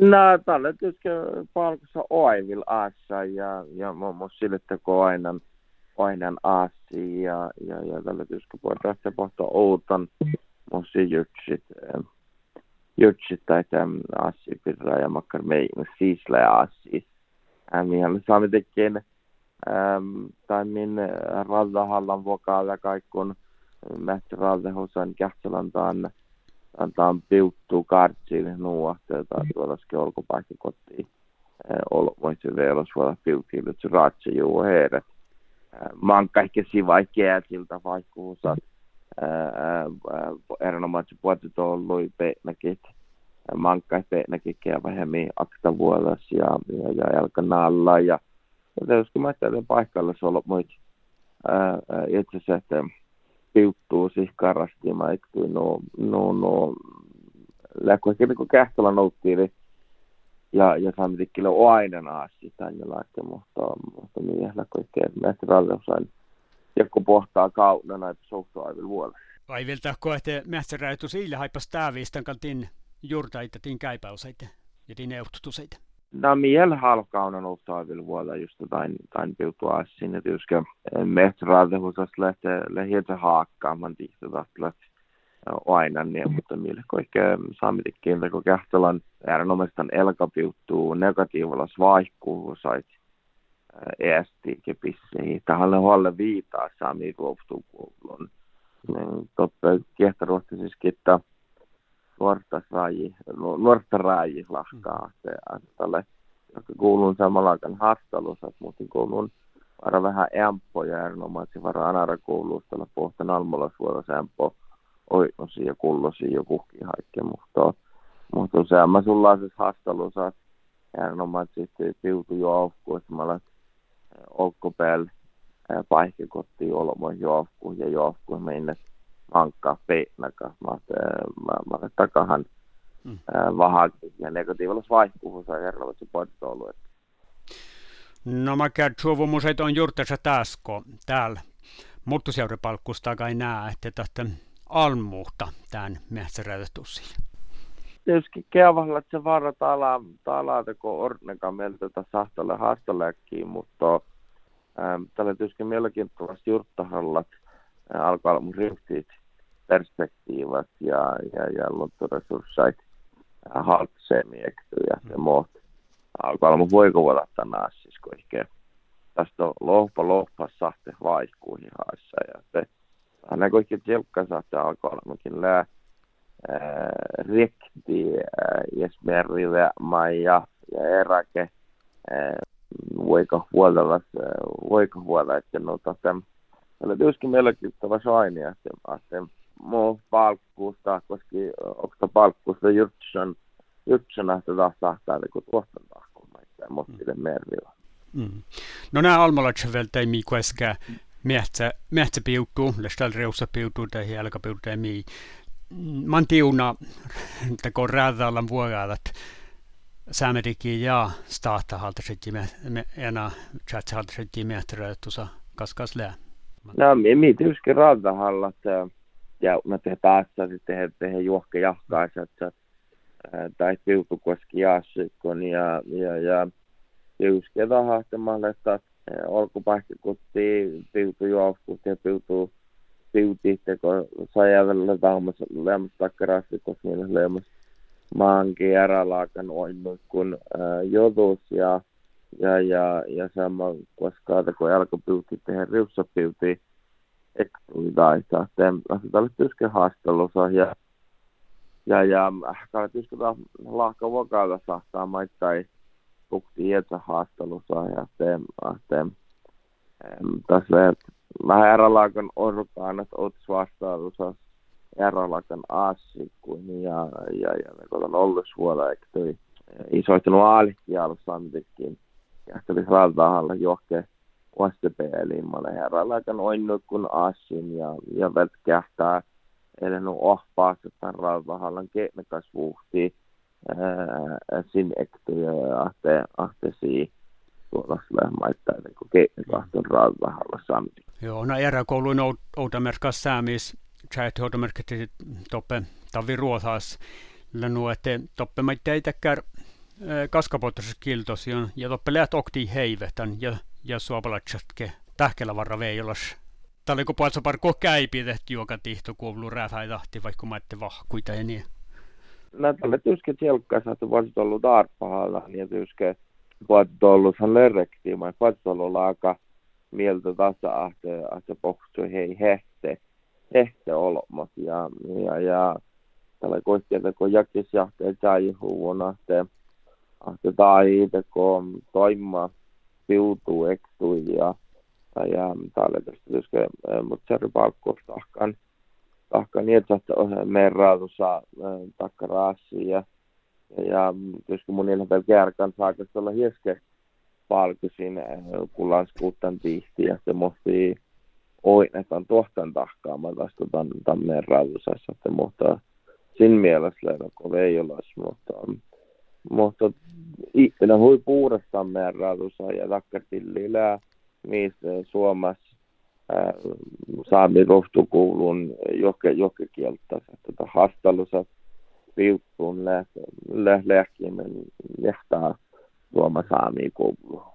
No, tällä tietysti palkassa oivil assa ja, ja muun muassa sille teko aina, aina assi ja, ja, ja tällä tietysti puhutaan se pohtaa outon musta jutsit, jutsit tai tämän assi pirra ja makkar mei siisle assi. Mihin saamme tekemään tai min raddahallan vokaalia kaikkun mähti raddahusan kähtselän antaa piuttuu kartsiin nuohteen tai tuollaiskin olkopaikki kotiin. Olmoisi veelos voi piuttiin, että se raatsi juu heidät. Mankka ehkä si vaikea siltä vaikkuusa. Erinomaisesti puhutit ollut pehnäkit. Mankka pehnäkit käy vähemmän aktavuodas ja, ja, ja jalkanalla ja tietysti mä ajattelen paikalla se ollut muita itse asiassa, piuttuu siis karasti, mä iktuin no, no, no, lähkuikin niin kuin kähtälä nouttiin, ja, ja saamme tikkille aina aasi tänne laittaa, mutta, mutta minä lähkuikin, että mä ralleussain joku pohtaa kauna näitä suhtoaivilla vuodella. Aivilta kohte mähtsäräytu sille haipas tääviistä kantin juurtaita, tin käypäusaita ja tin eututusaita. No miel halkauna noutaa vielä vuoda just tain, tain piutua sinne tyyskä metraalta husas lähtee lähiötä haakkaamaan tihtuvat lähtee aina niin, mutta mille kaikkea saamitikkiin, kun äärenomestan elka piuttuu negatiivilla svaikkuu sait eesti kepissiin. Tähän huolle viitaa saami kuulun. Toppe kiehtoruotti siis kiittää nuorta raji, nuorta raji lahkaa. Se, joka kuuluu samalla aikaan haastattelussa, mutta kuuluu vara vähän ämppoja erinomaisesti vara anara tällä pohtan almolasvuorossa ämppo oinosi ja kullosi ja kuhki haikki, mutta, mutta se mä sullaisessa haastattelussa erinomaisesti piutu jo aufku, että mä olet olkkopäällä paikkakotiin olmoihin jo aufku ja jo aufku mennä hankkaa peinaka. Mä, mä, mä takahan mm. vahan ja negatiivisessa vaihkuvussa järjestävästi poistoulu. No mä käyn suovumuset on juurtensa taasko täällä muuttusjauripalkkusta kai näe, että tästä almuutta tämän metsäräytötussiin. Tietysti keavalla, että se varra tala, tala teko orneka tätä sahtalle haastaläkkiin, mutta ähm, tällä tietysti mielenkiintoisesti juurttahallat alkaa olla mun riftit perspektiivat ja, ja, ja luontoresurssait haltseemiekty ja se mm. muut. Alkaa olla voiko voida tänään siis kun ehkä tästä on lohpa lohpa sahte vaihkuihin haassa ja se aina kun ehkä tjelkka sahte alkaa olla mukin lää rekti jesmerille maija ja eräke voiko huolella voiko huolella että no tästä Tällä tietysti mielenkiintoista saini, että, että muu palkkuusta, koska onko palkkuusta jutsan, jutsana että taas tahtaa kun tuosta että mottille mm. mervillä. Mm. No nämä almalatsa vielä teimi kueska metsä, metsä piuttuu, lähtäällä reussa piuttuu tai jälkä piuttuu tai mii. Man tiuna, että kun räädällä vuoraat, saamedikin ja starta halta sitten enää chat halta sitten meträ tuossa kaskas lää. No, minä tietysti räädähallat, ja mä te päässä sitten he, he juokke jahkaisat, tai piutukoski jaasikon ja, ja, ja Jyske tahahtemalla, että olkupaikkakutti piutu juokkut ja piutu piuti, kun sajavella taamassa lämmässä takkarasti, koska niillä lämmässä maankin ärälaakan oinnut kun jodus ja ja, ja, ja sama koska kun jalkapiuti tehdä riussapiuti, ekstuidaita. Se oli tysken haastelussa ja ja, ja kannattisko lahka vokaalta sahtaa maittai tukti ietsä haastelussa ja se, se tässä vähän erälaakan orkaan, että oot vastaavussa erälaakan aassi kuin ja, ja, ja ne kotan ollusvuoda, eikö toi isoitunut aalihti alussa. Ja se oli raltahalla johkeen vastapeiliin herralla aika noin kun asin ja, ja vältkähtää eli no ohpaassa tämän rauvahallan keinokas-vuhti sin ekty ja ahte, ahte sii tuolla maittaa niin kuin keinokas rauvahalla samti. Joo, no eräkouluin outamerkas säämis, chat outamerkit toppe tavi ruothas lennu, että toppe maittaa itäkään kaskapotossa kiltosion ja toppelet okti heivetän ja, ja suopalatsatke tähkellä varra veijolas. Tällä kun puolta parko käipi tehty joka tihto kuuluu rääfä tahti vaikka mä ette vahkuita ja niin. Tällä tyyske tjelkkaa saatu voisit ollut arpahalla ja tyyske voisit ollut hän lerrekti, mä voisit ollut aika mieltä tasa ahte, ahte pohtu hei hehte, hehte olmat ja, ja, ja tällä koittieltä kun jakis jahte jaihuun ahte, ahte taide kun toimma piutuu eksui ja ja täällä tästä tyyske, mutta se ripalkkuus tahkan, tahkan niin, että meidän tuossa takkaraassi ja, ja tyyske mun ilman kärkan saakas olla hieske palkisin, kun lanskuuttan tihti ja se mohti oinetan tuohtan tahkaamaan taas tämän, tämän meidän raadusassa, että mutta siinä mielessä kun ei ole, mutta, mutta itse hui puudestaan meidän raadussa ja takkatillillä missä Suomessa saami rohtukuulun joke, jokekieltä, että hastalussa piuttuun lähkimen lähtää Suoma saami koulu.